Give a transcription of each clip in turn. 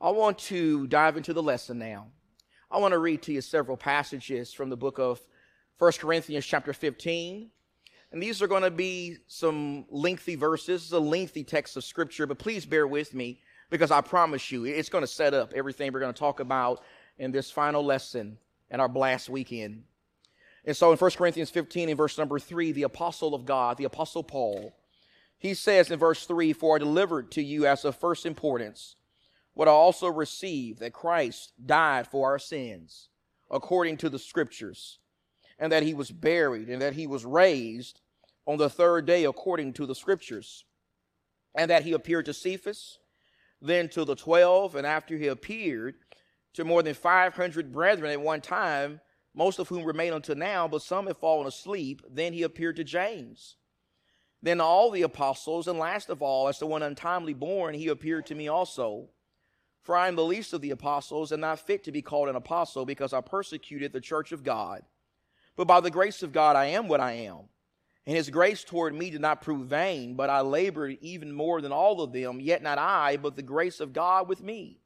I want to dive into the lesson now. I want to read to you several passages from the book of 1 Corinthians, chapter 15. And these are going to be some lengthy verses. It's a lengthy text of scripture, but please bear with me because I promise you it's going to set up everything we're going to talk about in this final lesson and our blast weekend. And so in 1 Corinthians 15, in verse number 3, the apostle of God, the apostle Paul, he says in verse 3 For I delivered to you as of first importance what I also received that Christ died for our sins, according to the scriptures, and that he was buried, and that he was raised on the third day, according to the scriptures, and that he appeared to Cephas, then to the twelve, and after he appeared to more than 500 brethren at one time, most of whom remain until now, but some have fallen asleep. Then he appeared to James. Then all the apostles, and last of all, as the one untimely born, he appeared to me also. For I am the least of the apostles, and not fit to be called an apostle, because I persecuted the church of God. But by the grace of God, I am what I am. And his grace toward me did not prove vain, but I labored even more than all of them, yet not I, but the grace of God with me.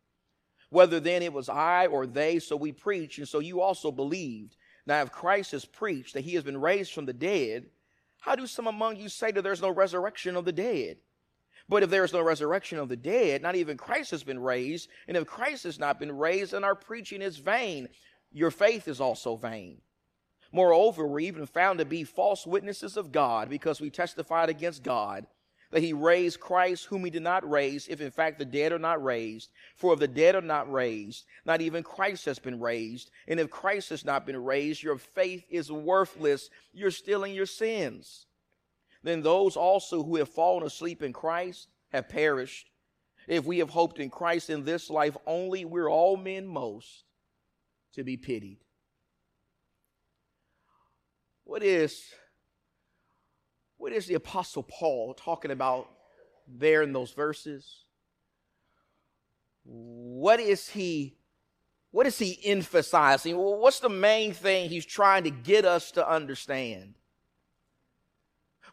Whether then it was I or they, so we preach, and so you also believed. Now, if Christ has preached that he has been raised from the dead, how do some among you say that there's no resurrection of the dead? But if there is no resurrection of the dead, not even Christ has been raised. And if Christ has not been raised, then our preaching is vain. Your faith is also vain. Moreover, we're even found to be false witnesses of God because we testified against God that he raised Christ, whom he did not raise, if in fact the dead are not raised. For if the dead are not raised, not even Christ has been raised. And if Christ has not been raised, your faith is worthless. You're still in your sins. Then those also who have fallen asleep in Christ have perished. If we have hoped in Christ in this life only, we're all men most to be pitied. What is what is the Apostle Paul talking about there in those verses? What is he what is he emphasizing? What's the main thing he's trying to get us to understand?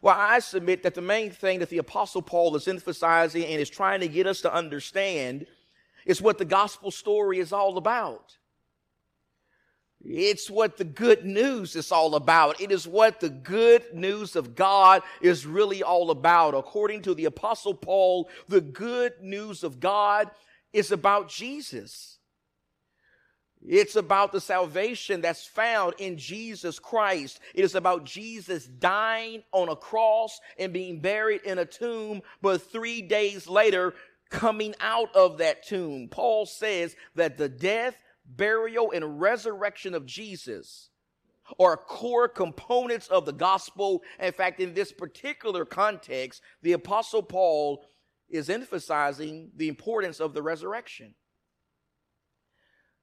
Well, I submit that the main thing that the Apostle Paul is emphasizing and is trying to get us to understand is what the gospel story is all about. It's what the good news is all about. It is what the good news of God is really all about. According to the apostle Paul, the good news of God is about Jesus. It's about the salvation that's found in Jesus Christ. It is about Jesus dying on a cross and being buried in a tomb, but three days later, coming out of that tomb. Paul says that the death, burial, and resurrection of Jesus are core components of the gospel. In fact, in this particular context, the Apostle Paul is emphasizing the importance of the resurrection.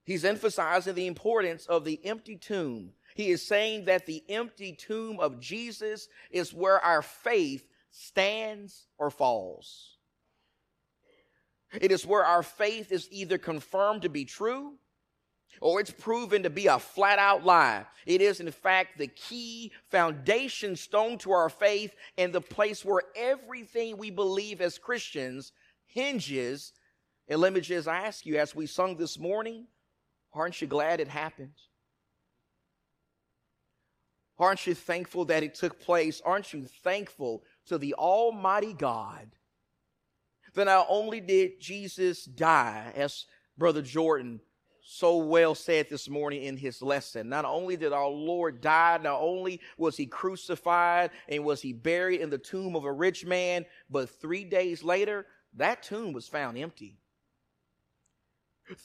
He's emphasizing the importance of the empty tomb. He is saying that the empty tomb of Jesus is where our faith stands or falls. It is where our faith is either confirmed to be true or it's proven to be a flat out lie. It is, in fact, the key foundation stone to our faith and the place where everything we believe as Christians hinges. And let me just ask you, as we sung this morning, aren't you glad it happened? Aren't you thankful that it took place? Aren't you thankful to the Almighty God that not only did Jesus die, as Brother Jordan so well said this morning in his lesson. Not only did our Lord die, not only was he crucified and was he buried in the tomb of a rich man, but three days later, that tomb was found empty.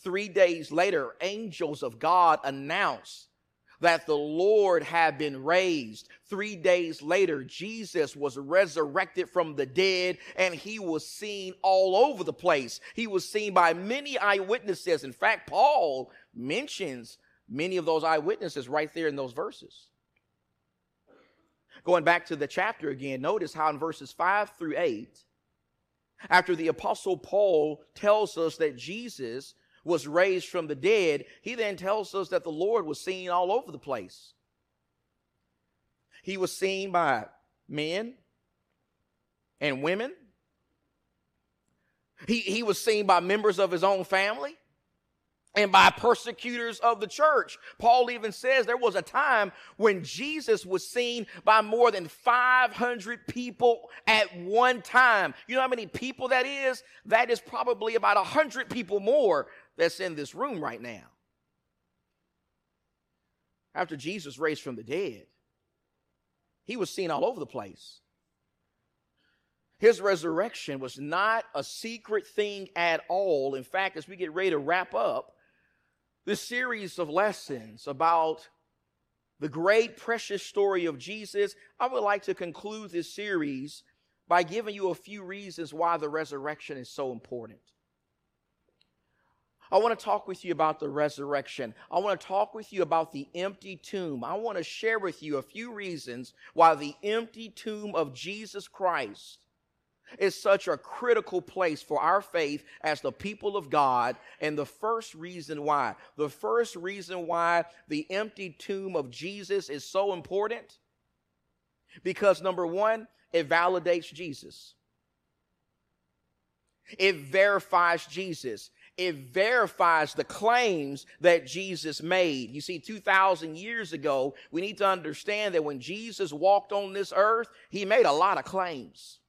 Three days later, angels of God announced that the Lord had been raised. Three days later, Jesus was resurrected from the dead and he was seen all over the place. He was seen by many eyewitnesses. In fact, Paul mentions many of those eyewitnesses right there in those verses. Going back to the chapter again, notice how in verses 5 through 8, after the apostle Paul tells us that Jesus was raised from the dead, he then tells us that the Lord was seen all over the place. He was seen by men and women. He, he was seen by members of his own family and by persecutors of the church. Paul even says there was a time when Jesus was seen by more than 500 people at one time. You know how many people that is? That is probably about 100 people more that's in this room right now. After Jesus raised from the dead, he was seen all over the place. His resurrection was not a secret thing at all. In fact, as we get ready to wrap up this series of lessons about the great, precious story of Jesus, I would like to conclude this series by giving you a few reasons why the resurrection is so important. I want to talk with you about the resurrection. I want to talk with you about the empty tomb. I want to share with you a few reasons why the empty tomb of Jesus Christ is such a critical place for our faith as the people of God. And the first reason why, the first reason why the empty tomb of Jesus is so important, because number one, it validates Jesus. It verifies Jesus it verifies the claims that Jesus made. You see, 2,000 years ago, we need to understand that when Jesus walked on this earth, he made a lot of claims.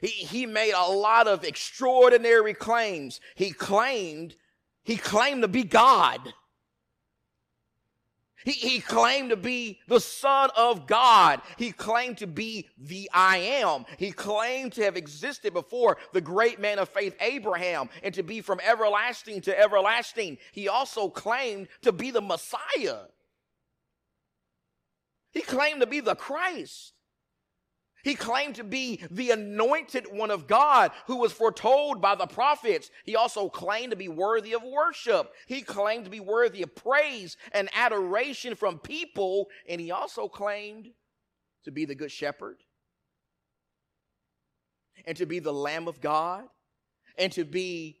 He, he made a lot of extraordinary claims. He claimed, he claimed to be God. He, he claimed to be the Son of God. He claimed to be the I am. He claimed to have existed before the great man of faith, Abraham, and to be from everlasting to everlasting. He also claimed to be the Messiah. He claimed to be the Christ. He claimed to be the anointed one of God who was foretold by the prophets. He also claimed to be worthy of worship. He claimed to be worthy of praise and adoration from people. And he also claimed to be the good shepherd and to be the Lamb of God and to be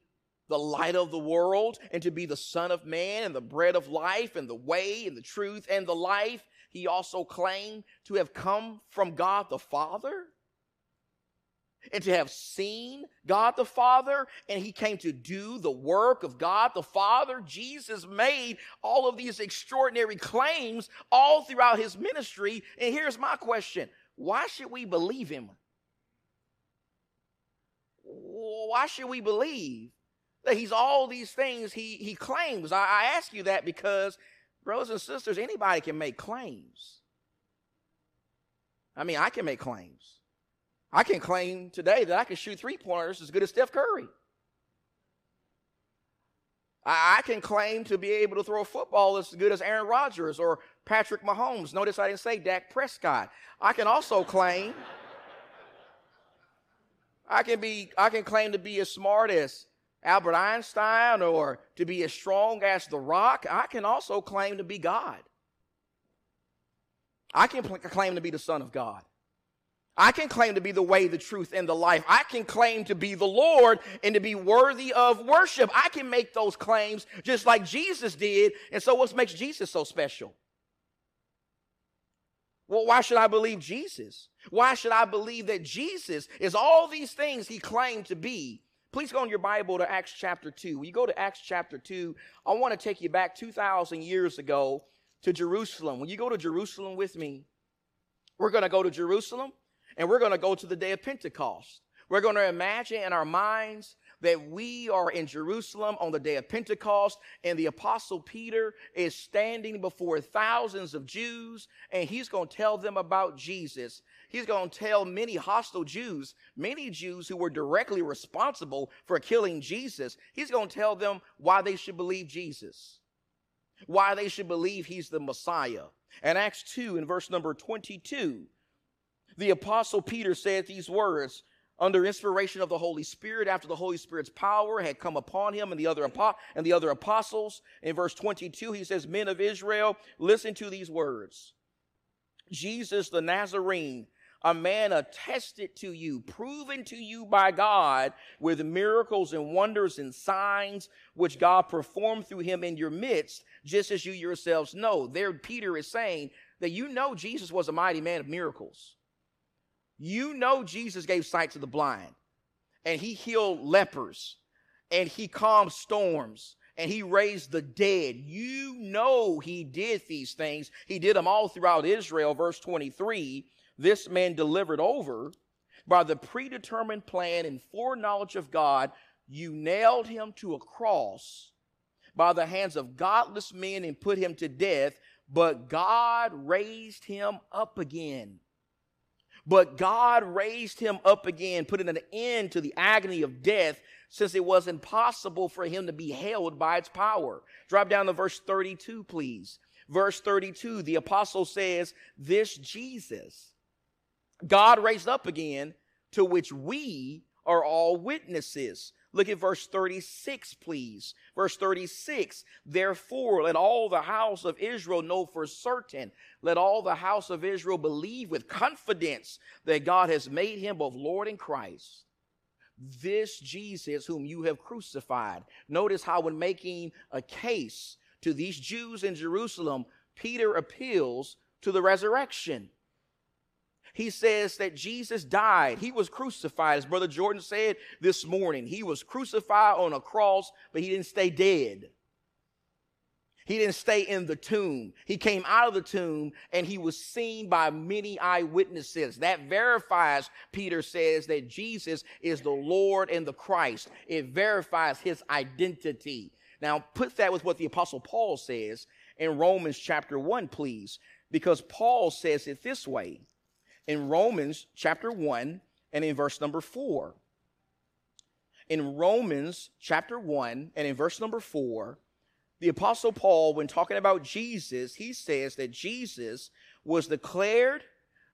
the light of the world and to be the Son of Man and the bread of life and the way and the truth and the life he also claimed to have come from God the Father and to have seen God the Father, and he came to do the work of God the Father. Jesus made all of these extraordinary claims all throughout his ministry. And here's my question why should we believe him? Why should we believe that he's all these things he, he claims? I, I ask you that because Brothers and sisters, anybody can make claims. I mean, I can make claims. I can claim today that I can shoot three pointers as good as Steph Curry. I, can claim to be able to throw a football as good as Aaron Rodgers or Patrick Mahomes. Notice I didn't say Dak Prescott. I can also claim. I can be. I can claim to be as smart as Albert Einstein or to be as strong as the rock, I can also claim to be God. I can claim to be the Son of God. I can claim to be the way, the truth, and the life. I can claim to be the Lord and to be worthy of worship. I can make those claims just like Jesus did. And so, what makes Jesus so special? Well, why should I believe Jesus? Why should I believe that Jesus is all these things he claimed to be Please go in your Bible to Acts chapter 2. When you go to Acts chapter 2, I want to take you back 2,000 years ago to Jerusalem. When you go to Jerusalem with me, we're going to go to Jerusalem and we're going to go to the day of Pentecost. We're going to imagine in our minds that we are in Jerusalem on the day of Pentecost, and the Apostle Peter is standing before thousands of Jews, and he's going to tell them about Jesus. He's going to tell many hostile Jews, many Jews who were directly responsible for killing Jesus, he's going to tell them why they should believe Jesus, why they should believe he's the Messiah. And Acts 2, in verse number 22, the Apostle Peter said these words under inspiration of the Holy Spirit, after the Holy Spirit's power had come upon him and the other and the other apostles. In verse 22, he says, Men of Israel, listen to these words. Jesus the Nazarene, a man attested to you, proven to you by God with miracles and wonders and signs which God performed through him in your midst, just as you yourselves know. There, Peter is saying that you know Jesus was a mighty man of miracles. You know Jesus gave sight to the blind. and he healed lepers and he calmed storms and he raised the dead. You know he did these things. He did them all throughout Israel. Verse 23 this man delivered over by the predetermined plan and foreknowledge of God, you nailed him to a cross by the hands of godless men and put him to death, but God raised him up again. But God raised him up again, putting an end to the agony of death, since it was impossible for him to be held by its power. Drop down to verse 32, please. Verse 32, the apostle says, This Jesus God raised up again, to which we are all witnesses. Look at verse 36, please. Verse 36 Therefore, let all the house of Israel know for certain, let all the house of Israel believe with confidence that God has made him both Lord and Christ. This Jesus, whom you have crucified. Notice how, when making a case to these Jews in Jerusalem, Peter appeals to the resurrection he says that Jesus died. He was crucified. As Brother Jordan said this morning, he was crucified on a cross, but he didn't stay dead. He didn't stay in the tomb. He came out of the tomb and he was seen by many eyewitnesses. That verifies, Peter says, that Jesus is the Lord and the Christ. It verifies his identity. Now, put that with what the Apostle Paul says in Romans chapter 1, please, because Paul says it this way in Romans chapter 1 and in verse number 4. In Romans chapter 1 and in verse number 4, the Apostle Paul, when talking about Jesus, he says that Jesus was declared,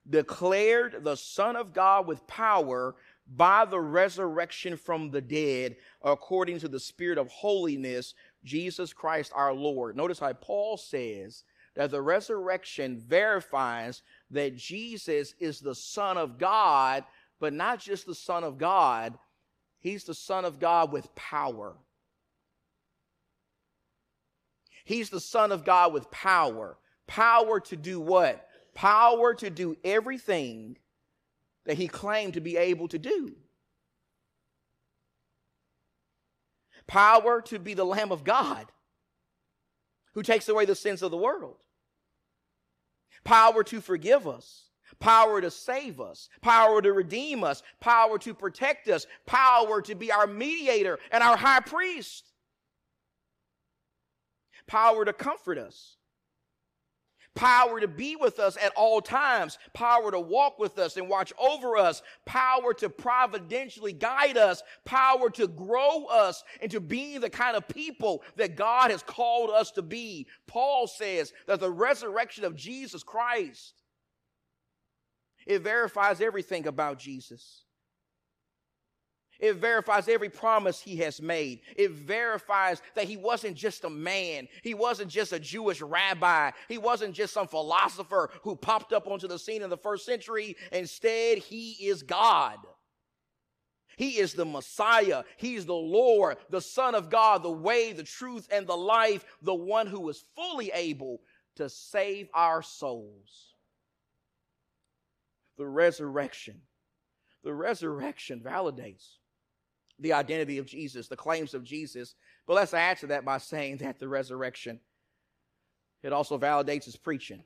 declared the Son of God with power by the resurrection from the dead, according to the Spirit of holiness, Jesus Christ our Lord. Notice how Paul says that the resurrection verifies that Jesus is the Son of God, but not just the Son of God, He's the Son of God with power. He's the Son of God with power. Power to do what? Power to do everything that He claimed to be able to do. Power to be the Lamb of God who takes away the sins of the world. Power to forgive us, power to save us, power to redeem us, power to protect us, power to be our mediator and our high priest, power to comfort us, power to be with us at all times, power to walk with us and watch over us, power to providentially guide us, power to grow us into being the kind of people that God has called us to be. Paul says that the resurrection of Jesus Christ it verifies everything about Jesus. It verifies every promise he has made. It verifies that he wasn't just a man. He wasn't just a Jewish rabbi. He wasn't just some philosopher who popped up onto the scene in the first century. Instead, he is God. He is the Messiah. He's the Lord, the Son of God, the way, the truth, and the life, the one who is fully able to save our souls. The resurrection. The resurrection validates the identity of Jesus, the claims of Jesus. But let's add to that by saying that the resurrection, it also validates his preaching.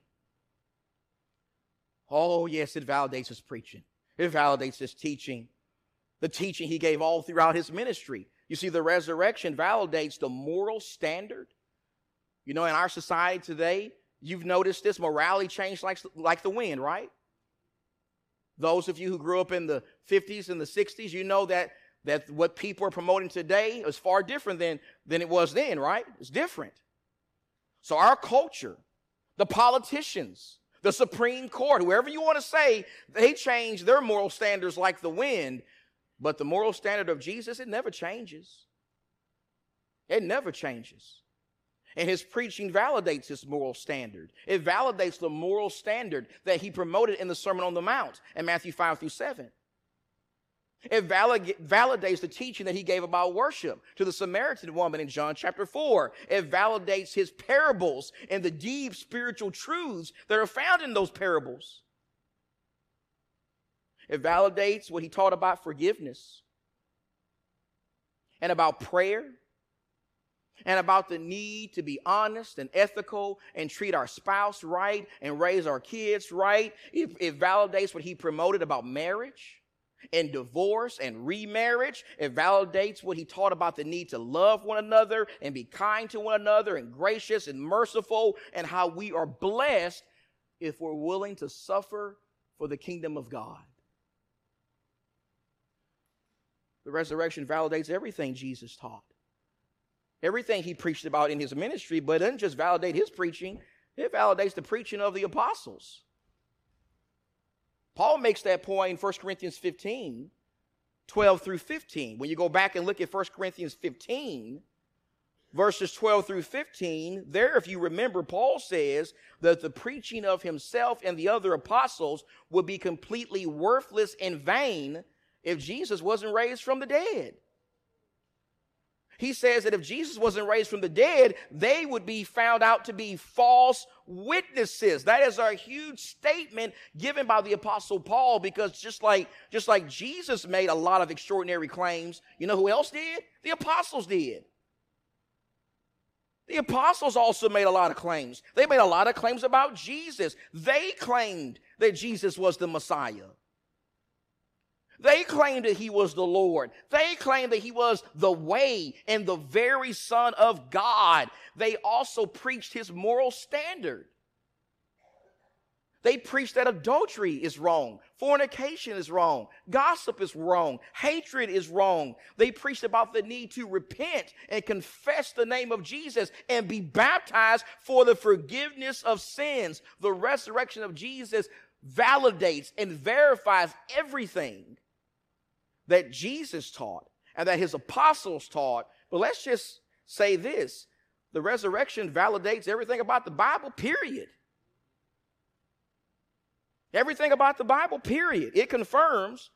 Oh, yes, it validates his preaching. It validates his teaching, the teaching he gave all throughout his ministry. You see, the resurrection validates the moral standard. You know, in our society today, you've noticed this morality changed like, like the wind, right? Those of you who grew up in the 50s and the 60s, you know that that what people are promoting today is far different than, than it was then, right? It's different. So our culture, the politicians, the Supreme Court, whoever you want to say, they change their moral standards like the wind. But the moral standard of Jesus, it never changes. It never changes. And his preaching validates his moral standard. It validates the moral standard that he promoted in the Sermon on the Mount in Matthew 5 through 7. It validates the teaching that he gave about worship to the Samaritan woman in John chapter 4. It validates his parables and the deep spiritual truths that are found in those parables. It validates what he taught about forgiveness. and about prayer and about the need to be honest and ethical and treat our spouse right and raise our kids right. It, it, validates what he promoted about marriage and divorce and remarriage. It validates what he taught about the need to love one another and be kind to one another and gracious and merciful and how we are blessed if we're willing to suffer for the kingdom of God. The resurrection validates everything Jesus taught. Everything he preached about in his ministry, but it doesn't just validate his preaching, it validates the preaching of the apostles. Paul makes that point in 1 Corinthians 15, 12 through 15. When you go back and look at 1 Corinthians 15, verses 12 through 15, there, if you remember, Paul says that the preaching of himself and the other apostles would be completely worthless and vain if Jesus wasn't raised from the dead. He says that if Jesus wasn't raised from the dead, they would be found out to be false witnesses. That is a huge statement given by the apostle Paul because just like, just like Jesus made a lot of extraordinary claims, you know who else did? The apostles did. The apostles also made a lot of claims. They made a lot of claims about Jesus. They claimed that Jesus was the Messiah. They claimed that he was the Lord. They claimed that he was the way and the very Son of God. They also preached his moral standard. They preached that adultery is wrong, fornication is wrong, gossip is wrong, hatred is wrong. They preached about the need to repent and confess the name of Jesus and be baptized for the forgiveness of sins. The resurrection of Jesus validates and verifies everything that Jesus taught and that his apostles taught. But let's just say this the resurrection validates everything about the Bible, period. Everything about the Bible, period. It confirms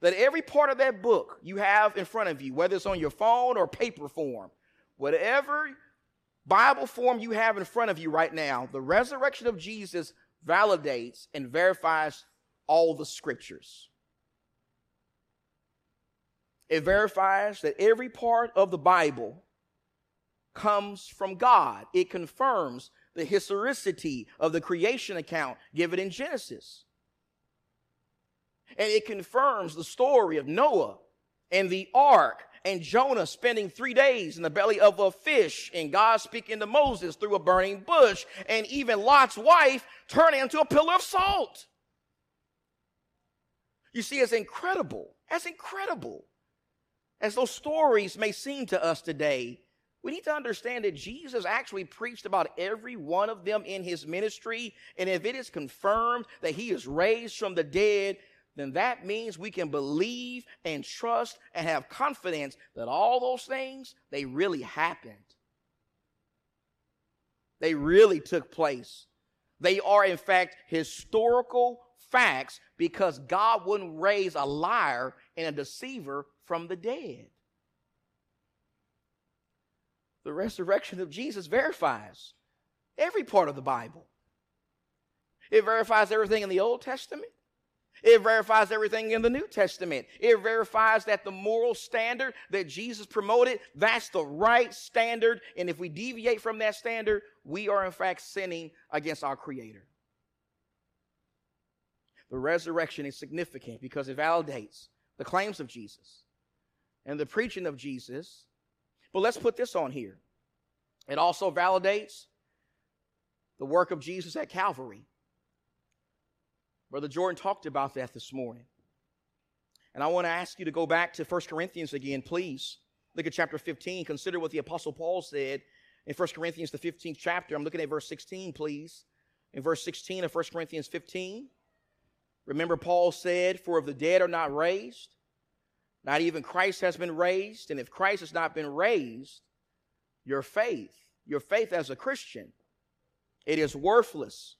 that every part of that book you have in front of you, whether it's on your phone or paper form, whatever Bible form you have in front of you right now, the resurrection of Jesus validates and verifies all the scriptures. It verifies that every part of the Bible comes from God. It confirms the historicity of the creation account given in Genesis. And it confirms the story of Noah and the ark and Jonah spending three days in the belly of a fish and God speaking to Moses through a burning bush and even Lot's wife turning into a pillar of salt. You see, it's incredible. That's incredible. As those stories may seem to us today, we need to understand that Jesus actually preached about every one of them in his ministry. And if it is confirmed that he is raised from the dead, then that means we can believe and trust and have confidence that all those things, they really happened. They really took place. They are, in fact, historical facts because God wouldn't raise a liar and a deceiver from the dead. The resurrection of Jesus verifies every part of the Bible. It verifies everything in the Old Testament. It verifies everything in the New Testament. It verifies that the moral standard that Jesus promoted, that's the right standard. And if we deviate from that standard, we are in fact sinning against our Creator. The resurrection is significant because it validates the claims of Jesus and the preaching of Jesus. But let's put this on here. It also validates the work of Jesus at Calvary. Brother Jordan talked about that this morning. And I want to ask you to go back to 1 Corinthians again, please. Look at chapter 15. Consider what the Apostle Paul said in 1 Corinthians, the 15th chapter. I'm looking at verse 16, please. In verse 16 of 1 Corinthians 15, remember Paul said, For if the dead are not raised, not even Christ has been raised. And if Christ has not been raised, your faith, your faith as a Christian, it is worthless.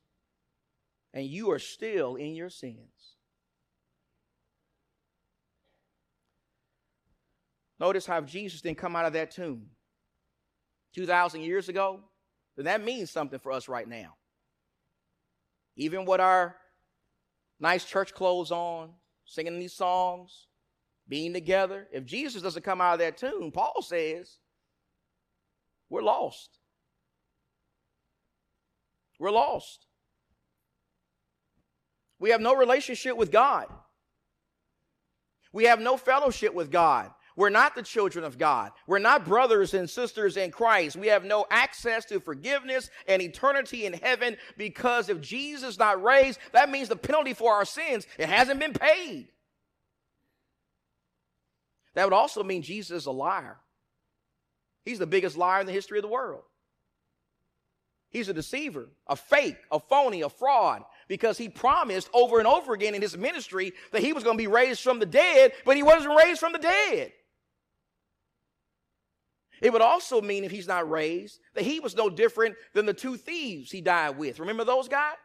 And you are still in your sins. Notice how Jesus didn't come out of that tomb 2,000 years ago. Then that means something for us right now. Even with our nice church clothes on, singing these songs, being together. If Jesus doesn't come out of that tomb, Paul says, we're lost. We're lost. We have no relationship with God. We have no fellowship with God. We're not the children of God. We're not brothers and sisters in Christ. We have no access to forgiveness and eternity in heaven because if Jesus is not raised, that means the penalty for our sins, it hasn't been paid. That would also mean Jesus is a liar. He's the biggest liar in the history of the world. He's a deceiver, a fake, a phony, a fraud, because he promised over and over again in his ministry that he was going to be raised from the dead, but he wasn't raised from the dead. It would also mean, if he's not raised, that he was no different than the two thieves he died with. Remember those guys?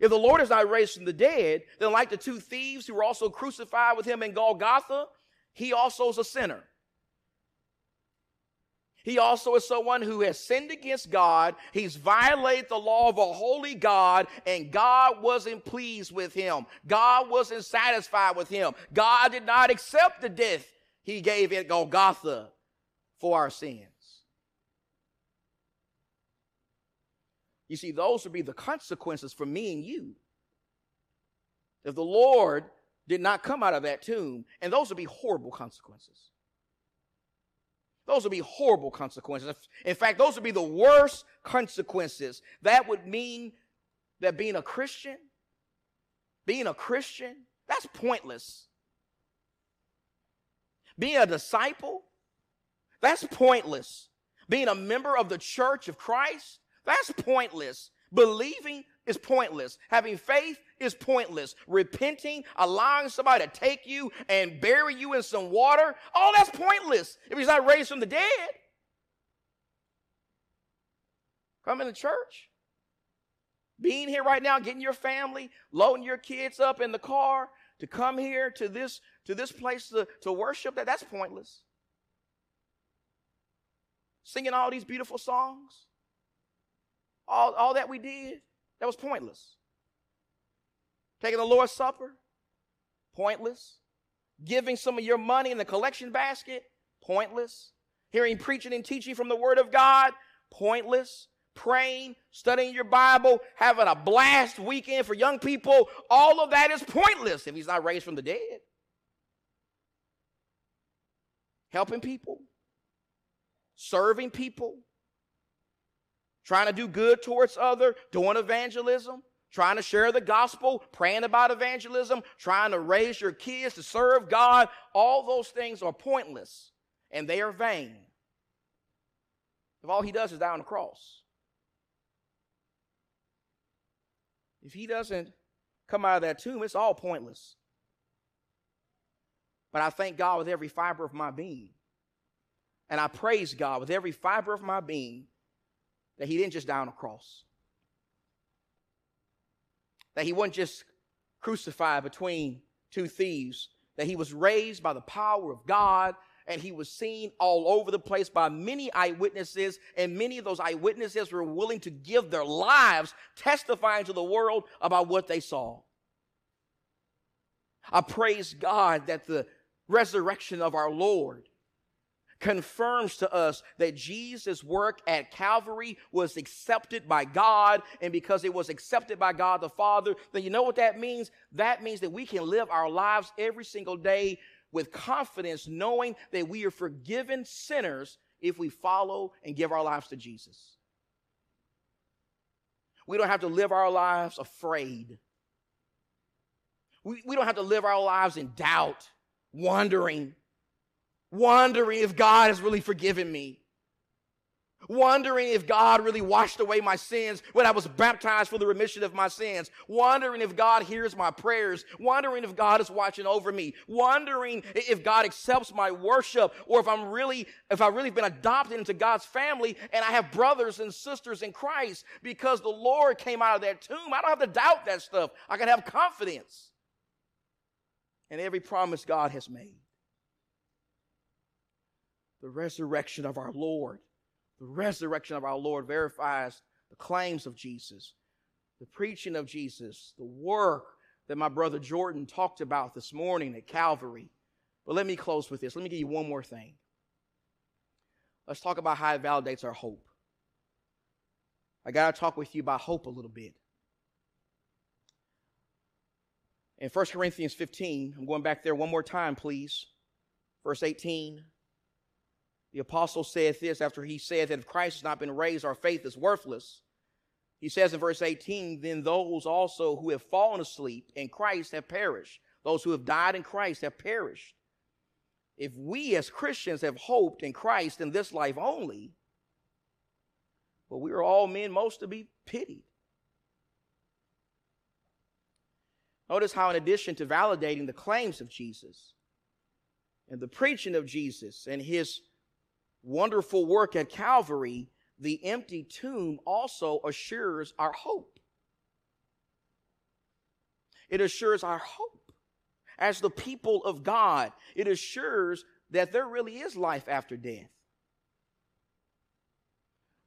If the Lord is not raised from the dead, then like the two thieves who were also crucified with him in Golgotha, he also is a sinner. He also is someone who has sinned against God. He's violated the law of a holy God, and God wasn't pleased with him. God wasn't satisfied with him. God did not accept the death he gave at Golgotha for our sins. You see, those would be the consequences for me and you. If the Lord did not come out of that tomb, and those would be horrible consequences. Those would be horrible consequences. In fact, those would be the worst consequences. That would mean that being a Christian, being a Christian, that's pointless. Being a disciple, that's pointless. Being a member of the church of Christ, that's pointless. Believing is pointless. Having faith is pointless. Repenting, allowing somebody to take you and bury you in some water, all that's pointless if he's not raised from the dead. Coming to church, being here right now, getting your family, loading your kids up in the car to come here to this to this place to, to worship that that's pointless. Singing all these beautiful songs, all, all that we did, that was pointless. Taking the Lord's Supper, pointless. Giving some of your money in the collection basket, pointless. Hearing preaching and teaching from the Word of God, pointless. Praying, studying your Bible, having a blast weekend for young people, all of that is pointless if he's not raised from the dead. Helping people, serving people, trying to do good towards other, doing evangelism, trying to share the gospel, praying about evangelism, trying to raise your kids to serve God, all those things are pointless and they are vain. If all he does is die on the cross. If he doesn't come out of that tomb, it's all pointless. But I thank God with every fiber of my being. And I praise God with every fiber of my being that he didn't just die on a cross. That he wasn't just crucified between two thieves, that he was raised by the power of God and he was seen all over the place by many eyewitnesses, and many of those eyewitnesses were willing to give their lives testifying to the world about what they saw. I praise God that the resurrection of our Lord confirms to us that Jesus' work at Calvary was accepted by God. And because it was accepted by God the Father, then you know what that means? That means that we can live our lives every single day with confidence, knowing that we are forgiven sinners if we follow and give our lives to Jesus. We don't have to live our lives afraid. We, we don't have to live our lives in doubt, wondering wondering if God has really forgiven me, wondering if God really washed away my sins when I was baptized for the remission of my sins, wondering if God hears my prayers, wondering if God is watching over me, wondering if God accepts my worship or if I'm really, if I've really been adopted into God's family and I have brothers and sisters in Christ. Because the Lord came out of that tomb. I don't have to doubt that stuff. I can have confidence in every promise God has made the resurrection of our Lord. The resurrection of our Lord verifies the claims of Jesus, the preaching of Jesus, the work, that my brother Jordan talked about this morning at Calvary. But let me close with this. Let me give you one more thing. Let's talk about how it validates our hope. I got to talk with you about hope a little bit. In 1 Corinthians 15, I'm going back there one more time, please. Verse 18. The apostle said this after he said that if Christ has not been raised, our faith is worthless. He says in verse 18, then those also who have fallen asleep in Christ have perished. Those who have died in Christ have perished. If we as Christians have hoped in Christ in this life only, well, we are all men most to be pitied. Notice how, in addition to validating the claims of Jesus and the preaching of Jesus and his wonderful work at Calvary, the empty tomb also assures our hope. It assures our hope. As the people of God, it assures that there really is life after death.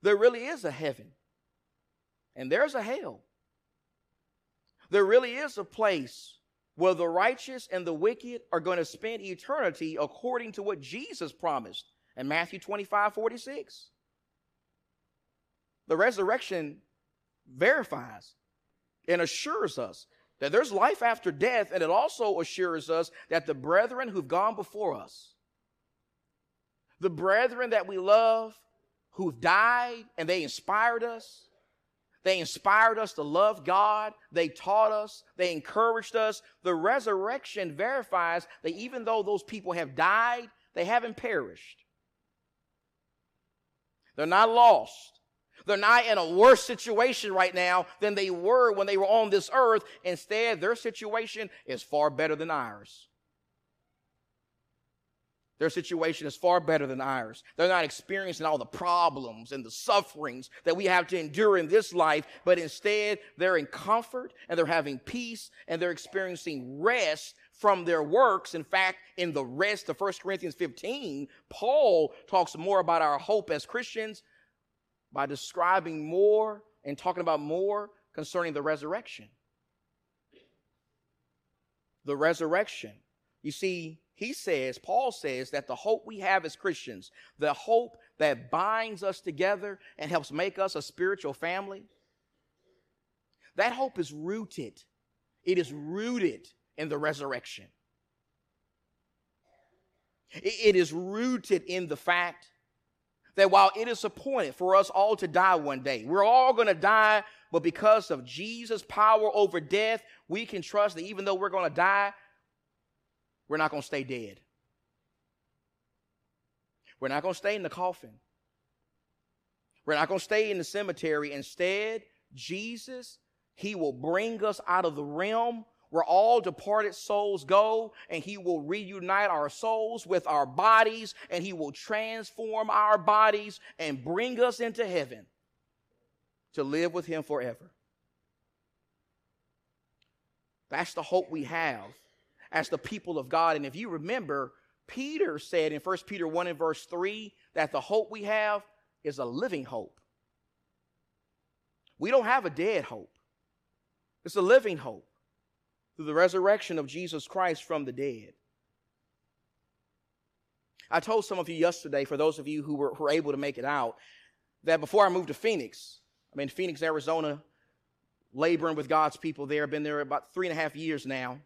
There really is a heaven, and there's a hell. There really is a place where the righteous and the wicked are going to spend eternity according to what Jesus promised in Matthew 25 46. The resurrection verifies and assures us that there's life after death, and it also assures us that the brethren who've gone before us, the brethren that we love, who've died and they inspired us, they inspired us to love God. They taught us. They encouraged us. The resurrection verifies that even though those people have died, they haven't perished. They're not lost. They're not in a worse situation right now than they were when they were on this earth. Instead, their situation is far better than ours. Their situation is far better than ours. They're not experiencing all the problems and the sufferings that we have to endure in this life, but instead they're in comfort and they're having peace and they're experiencing rest from their works. In fact, in the rest of 1 Corinthians 15, Paul talks more about our hope as Christians by describing more and talking about more concerning the resurrection. The resurrection. You see, he says, Paul says, that the hope we have as Christians, the hope that binds us together and helps make us a spiritual family, that hope is rooted. It is rooted in the resurrection. It is rooted in the fact that while it is appointed for us all to die one day, we're all going to die, but because of Jesus' power over death, we can trust that even though we're going to die, we're not going to stay dead. We're not going to stay in the coffin. We're not going to stay in the cemetery. Instead, Jesus, He will bring us out of the realm where all departed souls go, and He will reunite our souls with our bodies, and He will transform our bodies and bring us into heaven to live with Him forever. That's the hope we have as the people of God. And if you remember, Peter said in 1 Peter 1 and verse 3 that the hope we have is a living hope. We don't have a dead hope, it's a living hope through the resurrection of Jesus Christ from the dead. I told some of you yesterday, for those of you who were, were able to make it out, that before I moved to Phoenix, I'm in Phoenix, Arizona, laboring with God's people there. I've been there about three and a half years now.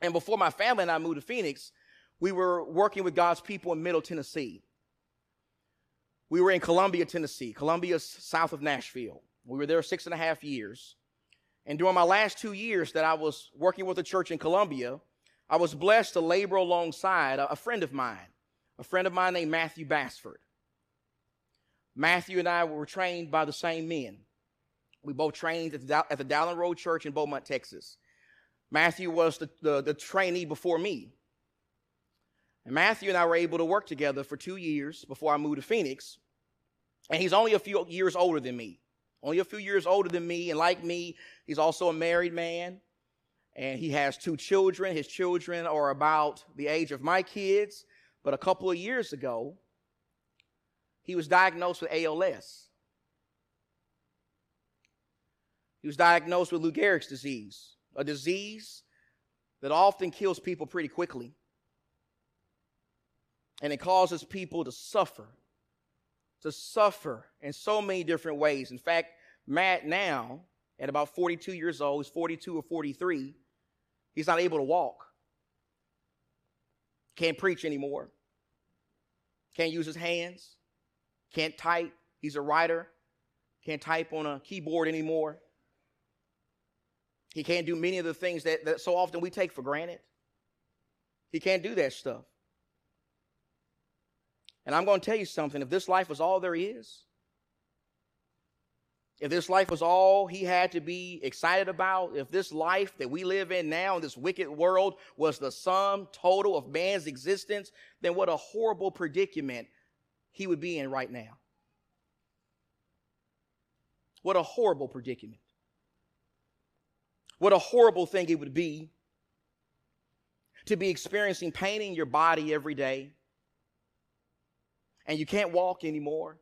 And before my family and I moved to Phoenix, we were working with God's people in Middle Tennessee. We were in Columbia, Tennessee. Columbia south of Nashville. We were there six and a half years. And during my last two years that I was working with a church in Columbia, I was blessed to labor alongside a, friend of mine, a friend of mine named Matthew Bassford. Matthew and I were trained by the same men. We both trained at the, at the Road Church in Beaumont, Texas. Matthew was the, the, the trainee before me. And Matthew and I were able to work together for two years before I moved to Phoenix. And he's only a few years older than me. Only a few years older than me. And like me, he's also a married man. And he has two children. His children are about the age of my kids. But a couple of years ago, he was diagnosed with ALS. He was diagnosed with Lou Gehrig's disease a disease that often kills people pretty quickly. And it causes people to suffer, to suffer in so many different ways. In fact, Matt now, at about 42 years old, he's 42 or 43, he's not able to walk. Can't preach anymore. Can't use his hands. Can't type. He's a writer. Can't type on a keyboard anymore. He can't do many of the things that, that so often we take for granted. He can't do that stuff. And I'm going to tell you something if this life was all there is, if this life was all he had to be excited about, if this life that we live in now in this wicked world was the sum total of man's existence, then what a horrible predicament he would be in right now. What a horrible predicament. What a horrible thing it would be to be experiencing pain in your body every day and you can't walk anymore.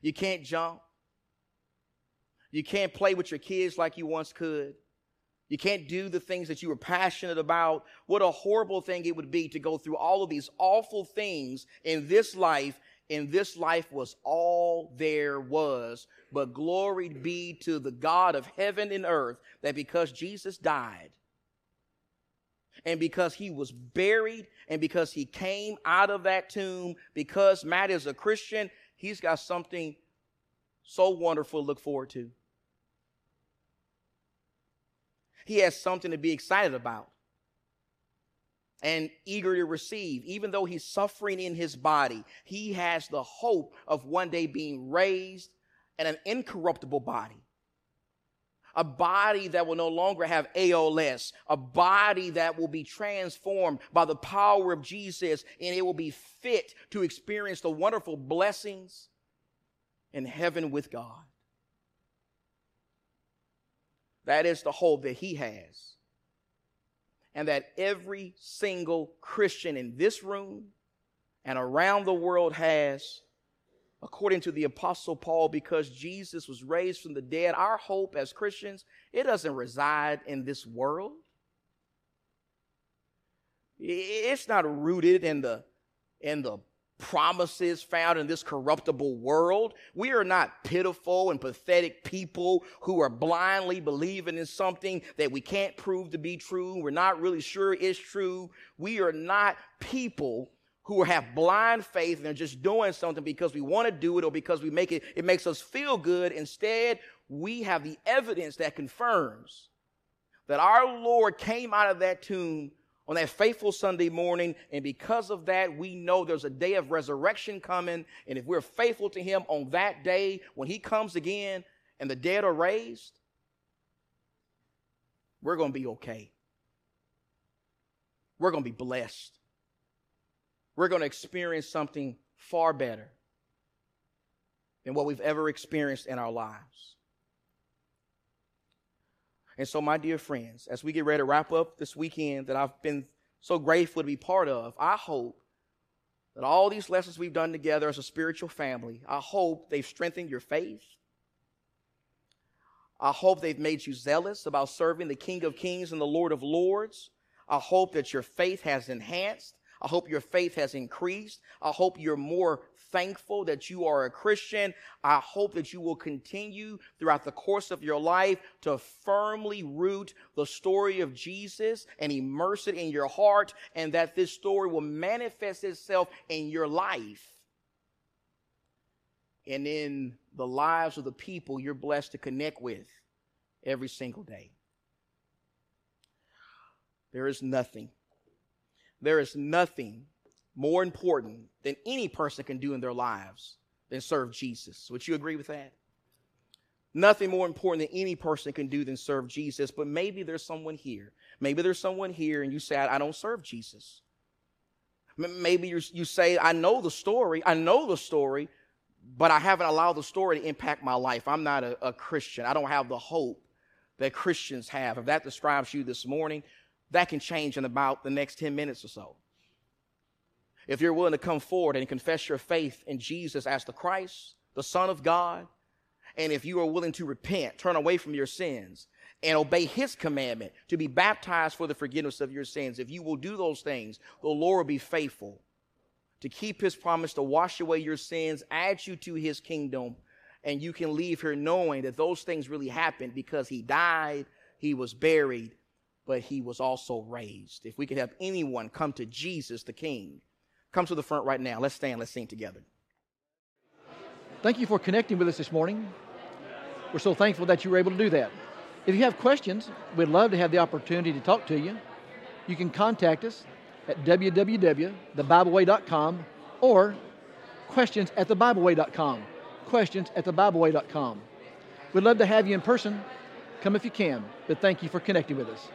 You can't jump. You can't play with your kids like you once could. You can't do the things that you were passionate about. What a horrible thing it would be to go through all of these awful things in this life. In this life was all there was. But glory be to the God of heaven and earth that because Jesus died, and because he was buried and because he came out of that tomb, because Matt is a Christian, he's got something so wonderful to look forward to. He has something to be excited about and eager to receive. Even though he's suffering in his body, he has the hope of one day being raised in an incorruptible body a body that will no longer have ALS, a body that will be transformed by the power of Jesus, and it will be fit to experience the wonderful blessings in heaven with God. That is the hope that he has. And that every single Christian in this room and around the world has according to the apostle Paul, because Jesus was raised from the dead, our hope as Christians, it doesn't reside in this world. It's not rooted in the, in the promises found in this corruptible world. We are not pitiful and pathetic people who are blindly believing in something that we can't prove to be true. We're not really sure it's true. We are not people who have blind faith and are just doing something because we want to do it or because we make it, it makes us feel good. Instead, we have the evidence that confirms that our Lord came out of that tomb on that faithful Sunday morning. And because of that, we know there's a day of resurrection coming. And if we're faithful to Him on that day, when He comes again and the dead are raised, we're going to be okay. We're going to be blessed we're going to experience something far better than what we've ever experienced in our lives. And so, my dear friends, as we get ready to wrap up this weekend that I've been so grateful to be part of, I hope that all these lessons we've done together as a spiritual family, I hope they've strengthened your faith. I hope they've made you zealous about serving the King of Kings and the Lord of Lords. I hope that your faith has enhanced I hope your faith has increased. I hope you're more thankful that you are a Christian. I hope that you will continue throughout the course of your life to firmly root the story of Jesus and immerse it in your heart, and that this story will manifest itself in your life and in the lives of the people you're blessed to connect with every single day. There is nothing there is nothing more important than any person can do in their lives than serve Jesus. Would you agree with that? Nothing more important than any person can do than serve Jesus. But maybe there's someone here. Maybe there's someone here and you say, I don't serve Jesus. Maybe you say, I know the story. I know the story, but I haven't allowed the story to impact my life. I'm not a, a Christian. I don't have the hope that Christians have. If that describes you this morning, that can change in about the next 10 minutes or so. If you're willing to come forward and confess your faith in Jesus as the Christ, the Son of God, and if you are willing to repent, turn away from your sins, and obey his commandment to be baptized for the forgiveness of your sins, if you will do those things, the Lord will be faithful to keep his promise to wash away your sins, add you to his kingdom, and you can leave here knowing that those things really happened because he died, he was buried, but he was also raised. If we could have anyone come to Jesus the King, come to the front right now. Let's stand, let's sing together. Thank you for connecting with us this morning. We're so thankful that you were able to do that. If you have questions, we'd love to have the opportunity to talk to you. You can contact us at www.thebibleway.com or questions at thebibleway.com. Questions at thebibleway.com. We'd love to have you in person. Come if you can, but thank you for connecting with us.